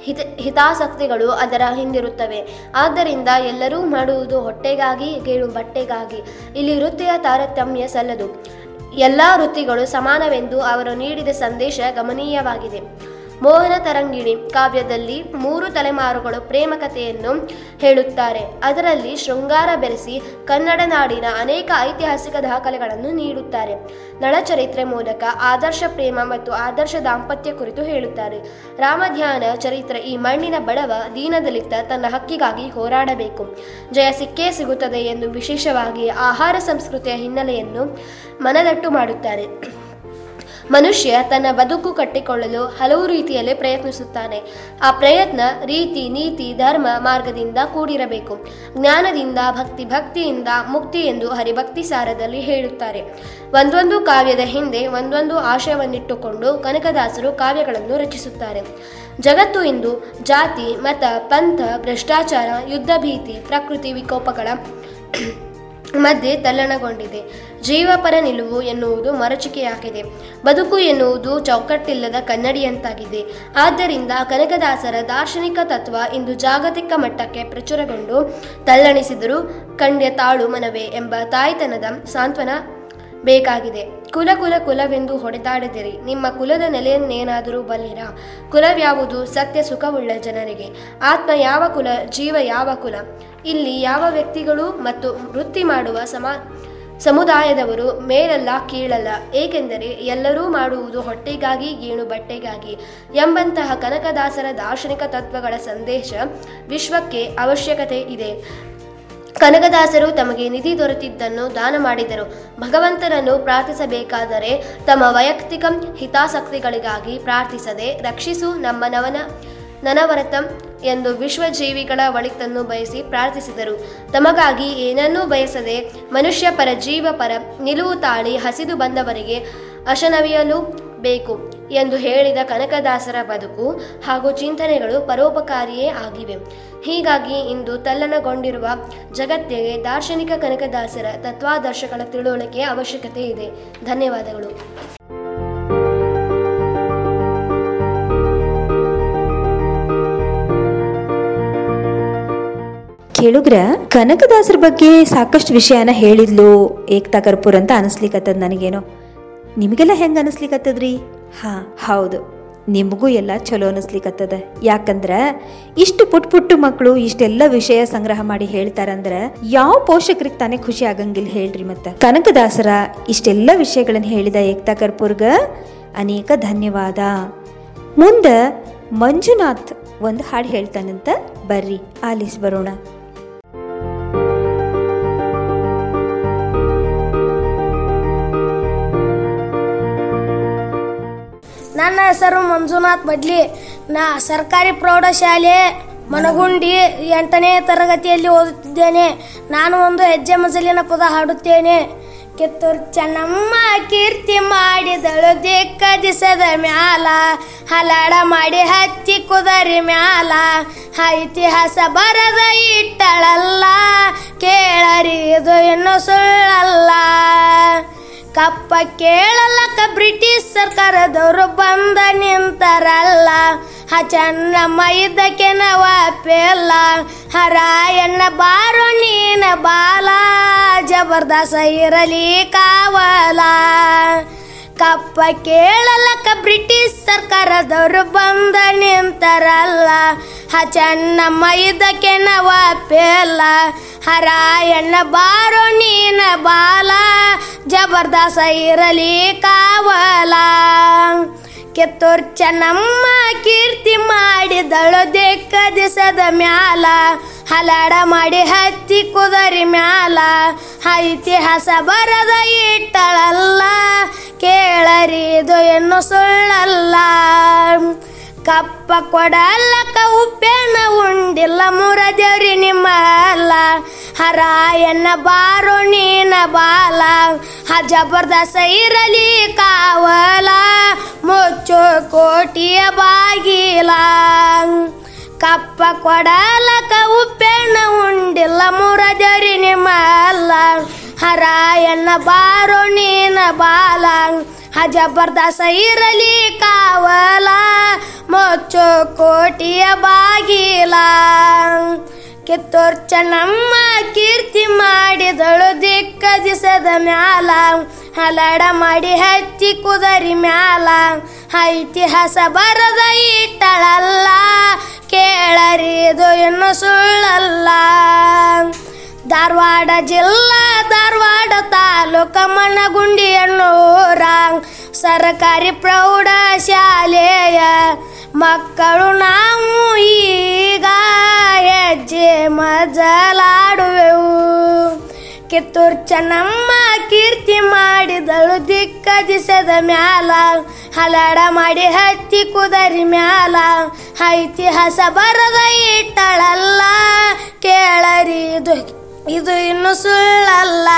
ಹಿತ, ಹಿತಾಸಕ್ತಿಗಳು ಅದರ ಹಿಂದಿರುತ್ತವೆ. ಆದ್ದರಿಂದ ಎಲ್ಲರೂ ಮಾಡುವುದು ಹೊಟ್ಟೆಗಾಗಿ ಗೇಳು ಬಟ್ಟೆಗಾಗಿ. ಇಲ್ಲಿ ವೃತ್ತಿಯ ತಾರತಮ್ಯ ಸಲ್ಲದು. ಎಲ್ಲ ವೃತ್ತಿಗಳು ಸಮಾನವೆಂದು ಅವರು ನೀಡಿದ ಸಂದೇಶ ಗಮನೀಯವಾಗಿದೆ. ಮೋಹನ ತರಂಗಿಣಿ ಕಾವ್ಯದಲ್ಲಿ ಮೂರು ತಲೆಮಾರುಗಳು ಪ್ರೇಮ ಕಥೆಯನ್ನು ಹೇಳುತ್ತಾರೆ. ಅದರಲ್ಲಿ ಶೃಂಗಾರ ಬೆರೆಸಿ ಕನ್ನಡ ನಾಡಿನ ಅನೇಕ ಐತಿಹಾಸಿಕ ದಾಖಲೆಗಳನ್ನು ನೀಡುತ್ತಾರೆ. ನಳಚರಿತ್ರೆ ಮೂಲಕ ಆದರ್ಶ ಪ್ರೇಮ ಮತ್ತು ಆದರ್ಶ ದಾಂಪತ್ಯ ಕುರಿತು ಹೇಳುತ್ತಾರೆ. ರಾಮಧ್ಯಾನ ಚರಿತ್ರೆ ಈ ಮಣ್ಣಿನ ಬಡವ ದೀನದಲಿತ ತನ್ನ ಹಕ್ಕಿಗಾಗಿ ಹೋರಾಡಬೇಕು. ಜಯ ಸಿಕ್ಕೇ ಸಿಗುತ್ತದೆ ಎಂದು ವಿಶೇಷವಾಗಿ ಆಹಾರ ಸಂಸ್ಕೃತಿಯ ಹಿನ್ನೆಲೆಯನ್ನು ಮನದಟ್ಟು ಮಾಡುತ್ತಾರೆ. ಮನುಷ್ಯ ತನ್ನ ಬದುಕು ಕಟ್ಟಿಕೊಳ್ಳಲು ಹಲವು ರೀತಿಯಲ್ಲಿ ಪ್ರಯತ್ನಿಸುತ್ತಾನೆ. ಆ ಪ್ರಯತ್ನ ರೀತಿ, ನೀತಿ, ಧರ್ಮ ಮಾರ್ಗದಿಂದ ಕೂಡಿರಬೇಕು. ಜ್ಞಾನದಿಂದ, ಭಕ್ತಿ, ಭಕ್ತಿಯಿಂದ ಮುಕ್ತಿ ಎಂದು ಹರಿಭಕ್ತಿ ಸಾರದಲ್ಲಿ ಹೇಳುತ್ತಾರೆ. ಒಂದೊಂದು ಕಾವ್ಯದ ಹಿಂದೆ ಒಂದೊಂದು ಆಶಯವನ್ನಿಟ್ಟುಕೊಂಡು ಕನಕದಾಸರು ಕಾವ್ಯಗಳನ್ನು ರಚಿಸುತ್ತಾರೆ. ಜಗತ್ತು ಇಂದು ಜಾತಿ, ಮತ, ಪಂಥ, ಭ್ರಷ್ಟಾಚಾರ, ಯುದ್ಧ ಭೀತಿ, ಪ್ರಕೃತಿ ವಿಕೋಪಗಳ ಮಧ್ಯೆ ತಲ್ಲಣಗೊಂಡಿದೆ. ಜೀವಪರ ನಿಲುವು ಎನ್ನುವುದು ಮರಚಿಕೆಯಾಗಿದೆ. ಬದುಕು ಎನ್ನುವುದು ಚೌಕಟ್ಟಿಲ್ಲದ ಕನ್ನಡಿಯಂತಾಗಿದೆ. ಆದ್ದರಿಂದ ಕನಕದಾಸರ ದಾರ್ಶನಿಕ ತತ್ವ ಇಂದು ಜಾಗತಿಕ ಮಟ್ಟಕ್ಕೆ ಪ್ರಚುರಗೊಂಡು ತಲ್ಲಣಿಸಿದರೂ ಕಂಡ್ಯ ತಾಳು ಮನವೇ ಎಂಬ ತಾಯ್ತನದ ಸಾಂತ್ವನ ಬೇಕಾಗಿದೆ. ಕುಲ ಕುಲ ಕುಲವೆಂದು ಹೊಡೆದಾಡದಿರಿ. ನಿಮ್ಮ ಕುಲದ ನೆಲೆಯನ್ನೇನಾದರೂ ಬಲ್ಲಿರ? ಕುಲವ್ಯಾವುದು ಸತ್ಯ ಸುಖವುಳ್ಳ ಜನರಿಗೆ. ಆತ್ಮ ಯಾವ ಕುಲ, ಜೀವ ಯಾವ ಕುಲ? ಇಲ್ಲಿ ಯಾವ ವ್ಯಕ್ತಿಗಳು ಮತ್ತು ವೃತ್ತಿ ಮಾಡುವ ಸಮ, ಸಮುದಾಯದವರು ಮೇಲಲ್ಲ ಕೀಳಲ್ಲ. ಏಕೆಂದರೆ ಎಲ್ಲರೂ ಮಾಡುವುದು ಹೊಟ್ಟೆಗಾಗಿ, ಗೇಣು ಬಟ್ಟೆಗಾಗಿ. ಎಂಬಂತಹ ಕನಕದಾಸರ ದಾರ್ಶನಿಕ ತತ್ವಗಳ ಸಂದೇಶ ವಿಶ್ವಕ್ಕೆ ಅವಶ್ಯಕತೆ ಇದೆ. ಕನಕದಾಸರು ತಮಗೆ ನಿಧಿ ದೊರೆತಿದ್ದನ್ನು ದಾನ ಮಾಡಿದರು. ಭಗವಂತನನ್ನು ಪ್ರಾರ್ಥಿಸಬೇಕಾದರೆ ತಮ್ಮ ವೈಯಕ್ತಿಕ ಹಿತಾಸಕ್ತಿಗಳಿಗಾಗಿ ಪ್ರಾರ್ಥಿಸದೆ ರಕ್ಷಿಸು ನಮ್ಮ ನವನ ನನವರತಂ ಎಂದು ವಿಶ್ವಜೀವಿಗಳ ಒಳಿತನ್ನು ಬಯಸಿ ಪ್ರಾರ್ಥಿಸಿದರು. ತಮಗಾಗಿ ಏನನ್ನೂ ಬಯಸದೆ ಮನುಷ್ಯ ಪರ ಜೀವ ಪರ ನಿಲುವು ತಾಳಿ ಹಸಿದು ಬಂದವರಿಗೆ ಅಶನವಿಯಲು ಬೇಕು. ಎಂದು ಹೇಳಿದ ಕನಕದಾಸರ ಬದುಕು ಹಾಗೂ ಚಿಂತನೆಗಳು ಪರೋಪಕಾರಿಯೇ ಆಗಿವೆ. ಹೀಗಾಗಿ ಇಂದು ತಲ್ಲಣಗೊಂಡಿರುವ ಜಗತ್ತಿಗೆ ದಾರ್ಶನಿಕ ಕನಕದಾಸರ ತತ್ವಾದರ್ಶಗಳ ತಿಳುವಳಿಕೆ ಅವಶ್ಯಕತೆ ಇದೆ. ಧನ್ಯವಾದಗಳು. ಕೇಳುಗ್ರ, ಕನಕದಾಸರ ಬಗ್ಗೆ ಸಾಕಷ್ಟು ವಿಷಯನ ಹೇಳಿದ್ಲು ಏಕ್ತಾ ಕರ್ಪೂರ್ ಅಂತ ಅನಿಸ್ಲಿಕ್ಕತ್ತದ ನನಗೇನೋ. ನಿಮಗೆಲ್ಲ ಹೆಂಗೆ ಅನಿಸ್ಲಿಕ್ಕತ್ತದ್ರಿ ಹಾ, ಹೌದು. ನಿಮಗೂ ಎಲ್ಲ ಚಲೋ ಅನಿಸ್ಲಿಕ್ಕತ್ತದ ಯಾಕಂದ್ರೆ, ಇಷ್ಟು ಪುಟ್ ಪುಟ್ಟು ಮಕ್ಕಳು ಇಷ್ಟೆಲ್ಲ ವಿಷಯ ಸಂಗ್ರಹ ಮಾಡಿ ಹೇಳ್ತಾರಂದ್ರೆ, ಯಾವ ಪೋಷಕರಿಗೆ ತಾನೇ ಖುಷಿ ಆಗಂಗಿಲ್ಲ ಹೇಳ್ರಿ ಮತ್ತೆ. ಕನಕದಾಸರ ಇಷ್ಟೆಲ್ಲ ವಿಷಯಗಳನ್ನು ಹೇಳಿದ ಏಕ್ತಾ ಕರ್ಪೂರ್ಗ, ಅನೇಕ ಧನ್ಯವಾದ. ಮುಂದೆ ಮಂಜುನಾಥ್ ಒಂದು ಹಾಡು ಹೇಳ್ತಾನಂತ ಬರ್ರಿ, ಆಲಿಸ್ ಬರೋಣ. ನನ್ನ ಹೆಸರು ಮಂಜುನಾಥ್ ಬಡ್ಲಿ. ನಾ ಸರ್ಕಾರಿ ಪ್ರೌಢಶಾಲೆ ಮನಗುಂಡಿ ಎಂಟನೇ ತರಗತಿಯಲ್ಲಿ ಓದುತ್ತಿದ್ದೇನೆ. ನಾನು ಒಂದು ಹೆಜ್ಜೆ ಮಜಲಿನ ಪದ ಹಾಡುತ್ತೇನೆ. ಕಿತ್ತೂರು ಚೆನ್ನಮ್ಮ ಕೀರ್ತಿ ಮಾಡಿದಳು ದಿಕ್ಕ ದಿಸದ ಮ್ಯಾಲ, ಹಲಾಡ ಮಾಡಿ ಹತ್ತಿ ಕುದರಿ ಮ್ಯಾಲ ಇತಿಹಾಸ ಬರದ ಇಟ್ಟಳಲ್ಲ ಕೇಳರಿ ಇದು ಇನ್ನು ಸುಳ್ಳಲ್ಲ. ಕಪ್ಪ ಕೇಳಲಕ್ಕ ಬ್ರಿಟಿಷ್ ಸರ್ಕಾರದವರು ಬಂದ ನಿಂತಾರಲ್ಲ. ಹ ಚೆನ್ನಮ್ಮ ಇದ್ದಕ್ಕೆ ಪೆಲ್ಲ. ಹರಾಯಣ್ಣ ಬಾರೋ ನೀನ ಬಾಲ. ಜಬರ್ದಸ್ತ ಇರಲಿ ಕಾವಲ. ಕಪ್ಪ ಕೇಳಲಕ್ಕ ಬ್ರಿಟಿಷ್ ಸರ್ಕಾರದವರು ಬಂದ ನಿಂತಾರಲ್ಲ ಹ ಚೆನ್ನಮ್ಮ ಇದಕ್ಕೆ ನವಾಪೆಲ್ಲ ಹರಾಯಣ್ಣ ಬಾರೋ ನೀನ ಬಾಲ. ಜಬರ್ದಾಸ ಇರಲಿ ಕಾವಲ. ಕಿತ್ತೂರ್ ಚೆನ್ನಮ್ಮ ಕೀರ್ತಿ ಮಾಡಿದಳು ದಿಕ್ಕ ದಿಸದ ಮ್ಯಾಲ. ಹಲಾಡ ಮಾಡಿ ಹತ್ತಿ ಕುದರಿ ಮ್ಯಾಲ. ಇತಿಹಾಸ ಬರದ ಇಟ್ಟಳಲ್ಲ ಕೇಳರಿ, ಇದು ಇನ್ನು ಸುಳ್ಳಲ್ಲ. ಕಪ್ಪ ಕೊಡಲ್ಲಕ ಉಪ್ಪೇನ ಉಂಡಿಲ್ಲ ಮುರ ದೇವ್ರಿ ನಿಮ್ಮ ಅಲ್ಲ ಬಾರು ನೀನ ಬಾಲ ಹ ಜಬರ್ದಸ ಇರಲಿ ಕಾವಲ, ಮುಚ್ಚು ಕೋಟಿಯ ಬಾಗಿಲ. ಕಪ್ಪ ಕೊಡಲಕ ಉಪ್ಪೆಣ್ಣ ಉಂಡಿಲ್ಲ ಮುರಜರಿ ದೇವ್ರಿ ಹರಾಯಣ್ಣ ಬಾರೋ ನೀನ ಬಾಲ ಹ ಜಬರ್ದಸ ಇರಲಿ ಕಾವಲ, ಮೊಚ್ಚು ಕೋಟಿಯ ಬಾಗಿಲ. ಕಿತ್ತೂರ್ ಚೆನ್ನಮ್ಮ ಕೀರ್ತಿ ಮಾಡಿದಳು ದಿಕ್ಕ ದಿಸದ ಮ್ಯಾಲ, ಹಲಡ ಮಾಡಿ ಹತ್ತಿ ಕುದರಿ ಮ್ಯಾಲ. ಐತಿಹಾಸ ಬರದ ಇಟ್ಟಳಲ್ಲ ಕೇಳರಿ ಇದು ಇನ್ನು ಸುಳ್ಳಲ್ಲ. ಧಾರವಾಡ ಜಿಲ್ಲಾ, ಧಾರವಾಡ ತಾಲೂಕ ಮಣ್ಣಗುಂಡಿ ಎನ್ನೂರ. ಸರ್ಕಾರಿ ಪ್ರೌಢ ಶಾಲೆಯ ಮಕ್ಕಳು ನಾವು ಈಗ ಹೆಜ್ಜೆ ಮಜಲಾಡುವೆವು. ಕಿತ್ತೂರು ಚೆನ್ನಮ್ಮ ಕೀರ್ತಿ ಮಾಡಿದಳು ದಿಕ್ಕ ದಿಸದ ಮ್ಯಾಲ. ಹಲಾಡ ಮಾಡಿ ಹತ್ತಿ ಕುದರಿ ಮ್ಯಾಲ. ಐತಿಹಾಸ ಬರದ ಇಟ್ಟಳಲ್ಲ ಕೇಳರಿ ಇದು ಇದು ಇನ್ನು ಸುಳ್ಳಲ್ಲ.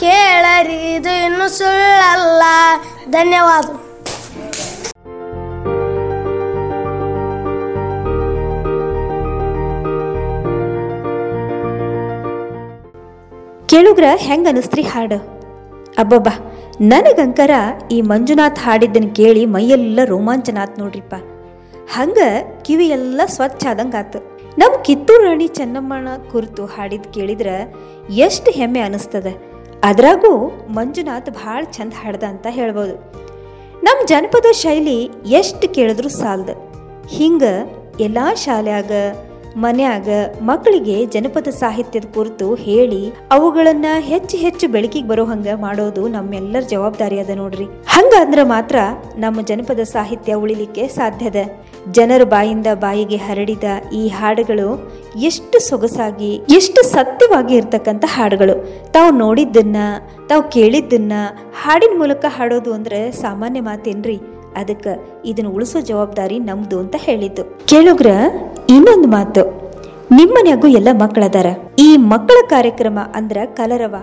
ಕೇಳರಿ ಇದು ಇನ್ನು ಸುಳ್ಳಲ್ಲ. ಧನ್ಯವಾದ. ಕೇಳುಗ್ರ ಹೆಂಗ ಅನಿಸ್ತ್ರಿ ಹಾಡು? ಅಬ್ಬಬ್ಬ, ನನಗಂಕರ ಈ ಮಂಜುನಾಥ್ ಹಾಡಿದ್ದನ್ನು ಕೇಳಿ ಮೈಯೆಲ್ಲ ರೋಮಾಂಚನ ಆತ್ ನೋಡ್ರಿಪ್ಪ. ಹಂಗ ಕಿವಿ ಎಲ್ಲ ಸ್ವಚ್ಛ ಆದಂಗೆ ಆತು ನಮ್ಮ ಕಿತ್ತೂರು ರಾಣಿ ಚೆನ್ನಮ್ಮನ ಕುರಿತು ಹಾಡಿದ್ ಕೇಳಿದ್ರ ಎಷ್ಟು ಹೆಮ್ಮೆ ಅನಿಸ್ತದೆ. ಅದ್ರಾಗೂ ಮಂಜುನಾಥ್ ಭಾಳ ಚಂದ ಹಾಡ್ದ ಅಂತ ಹೇಳ್ಬೋದು. ನಮ್ಮ ಜನಪದ ಶೈಲಿ ಎಷ್ಟು ಕೇಳಿದ್ರು ಸಾಲ್ದ. ಹಿಂಗ ಎಲ್ಲ ಶಾಲ್ಯಾಗ ಮನ್ಯಾಗ ಮಕ್ಕಳಿಗೆ ಜನಪದ ಸಾಹಿತ್ಯದ ಕುರಿತು ಹೇಳಿ ಅವುಗಳನ್ನ ಹೆಚ್ಚು ಹೆಚ್ಚು ಬೆಳಕಿಗೆ ಬರೋ ಹಂಗ ಮಾಡೋದು ನಮ್ಮೆಲ್ಲರ ಜವಾಬ್ದಾರಿ ಅದ ನೋಡ್ರಿ. ಹಂಗ ಅಂದ್ರ ಮಾತ್ರ ನಮ್ಮ ಜನಪದ ಸಾಹಿತ್ಯ ಉಳಿಲಿಕ್ಕೆ ಸಾಧ್ಯದ ಜನರ ಬಾಯಿಂದ ಬಾಯಿಗೆ ಹರಡಿದ ಈ ಹಾಡುಗಳು ಎಷ್ಟು ಸೊಗಸಾಗಿ, ಎಷ್ಟು ಸತ್ಯವಾಗಿ ಇರ್ತಕ್ಕಂಥ ಹಾಡುಗಳು. ತಾವು ನೋಡಿದ್ದನ್ನ, ತಾವು ಕೇಳಿದ್ದನ್ನ ಹಾಡಿನ ಮೂಲಕ ಹಾಡೋದು ಅಂದ್ರೆ ಸಾಮಾನ್ಯ ಮಾತೇನ್ರಿ. ಅದಕ್ಕೆ ಇದನ್ನು ಉಳಿಸೋ ಜವಾಬ್ದಾರಿ ನಮ್ದು ಅಂತ ಹೇಳಿದ್ದು. ಕೇಳುಗ್ರ ಇನ್ನೊಂದು ಮಾತು ನಿಮ್ಮನೆಗೂ ಎಲ್ಲ ಮಕ್ಕಳದಾರ. ಈ ಮಕ್ಕಳ ಕಾರ್ಯಕ್ರಮ ಅಂದ್ರ ಕಲರವ.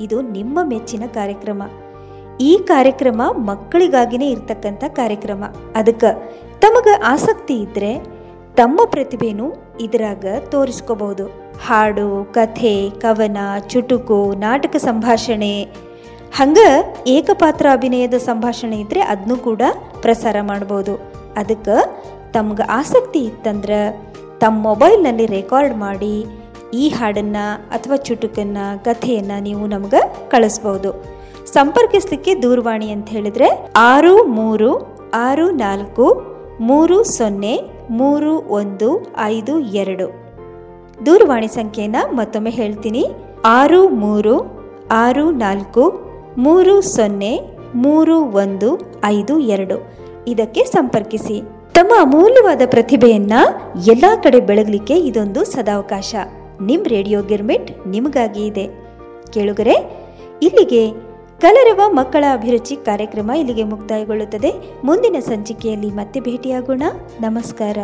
ಇದು ನಿಮ್ಮ ಮೆಚ್ಚಿನ ಕಾರ್ಯಕ್ರಮ. ಈ ಕಾರ್ಯಕ್ರಮ ಮಕ್ಕಳಿಗಾಗಿನೇ ಇರ್ತಕ್ಕಂಥ ಕಾರ್ಯಕ್ರಮ. ಅದಕ್ಕೆ ತಮಗ ಆಸಕ್ತಿ ಇದ್ರೆ ತಮ್ಮ ಪ್ರತಿಭೆನೂ ಇದರಾಗ ತೋರಿಸ್ಕೋಬಹುದು. ಹಾಡು, ಕಥೆ, ಕವನ, ಚುಟುಕು, ನಾಟಕ ಸಂಭಾಷಣೆ. ಹಂಗ ಏಕಪಾತ್ರ ಅಭಿನಯದ ಸಂಭಾಷಣೆ ಇದ್ರೆ ಅದನ್ನು ಕೂಡ ಪ್ರಸಾರ ಮಾಡ್ಬೋದು. ಅದಕ್ಕೆ ತಮ್ಗೆ ಆಸಕ್ತಿ ಇತ್ತಂದ್ರೆ ತಮ್ಮ ಮೊಬೈಲ್ನಲ್ಲಿ ರೆಕಾರ್ಡ್ ಮಾಡಿ ಈ ಹಾಡನ್ನು ಅಥವಾ ಚುಟುಕನ್ನು, ಕಥೆಯನ್ನು ನೀವು ನಮ್ಗೆ ಕಳಿಸ್ಬೋದು. ಸಂಪರ್ಕಿಸಲಿಕ್ಕೆ ದೂರವಾಣಿ ಅಂತ ಹೇಳಿದ್ರೆ ಆರು ಮೂರು ಆರು ನಾಲ್ಕು ಮೂರು ಸೊನ್ನೆ ಮೂರು ಒಂದು ಐದು ಎರಡು. ದೂರವಾಣಿ ಸಂಖ್ಯೆನ ಮತ್ತೊಮ್ಮೆ ಹೇಳ್ತೀನಿ. ಆರು ಮೂರು ಆರು ನಾಲ್ಕು ಮೂರು ಸೊನ್ನೆ ಮೂರು ಒಂದು ಐದು ಎರಡು. ಇದಕ್ಕೆ ಸಂಪರ್ಕಿಸಿ. ತಮ್ಮ ಅಮೂಲ್ಯವಾದ ಪ್ರತಿಭೆಯನ್ನ ಎಲ್ಲಾ ಕಡೆ ಬೆಳಗಲಿಕ್ಕೆ ಇದೊಂದು ಸದಾವಕಾಶ. ನಿಮ್ ರೇಡಿಯೋ ಗಿರ್ಮಿಟ್ ನಿಮಗಾಗಿ ಇದೆ. ಕೇಳುಗರೆ, ಇಲ್ಲಿಗೆ ಕಲರವ ಮಕ್ಕಳ ಅಭಿರುಚಿ ಕಾರ್ಯಕ್ರಮ ಇಲ್ಲಿಗೆ ಮುಕ್ತಾಯಗೊಳ್ಳುತ್ತದೆ. ಮುಂದಿನ ಸಂಚಿಕೆಯಲ್ಲಿ ಮತ್ತೆ ಭೇಟಿಯಾಗೋಣ. ನಮಸ್ಕಾರ.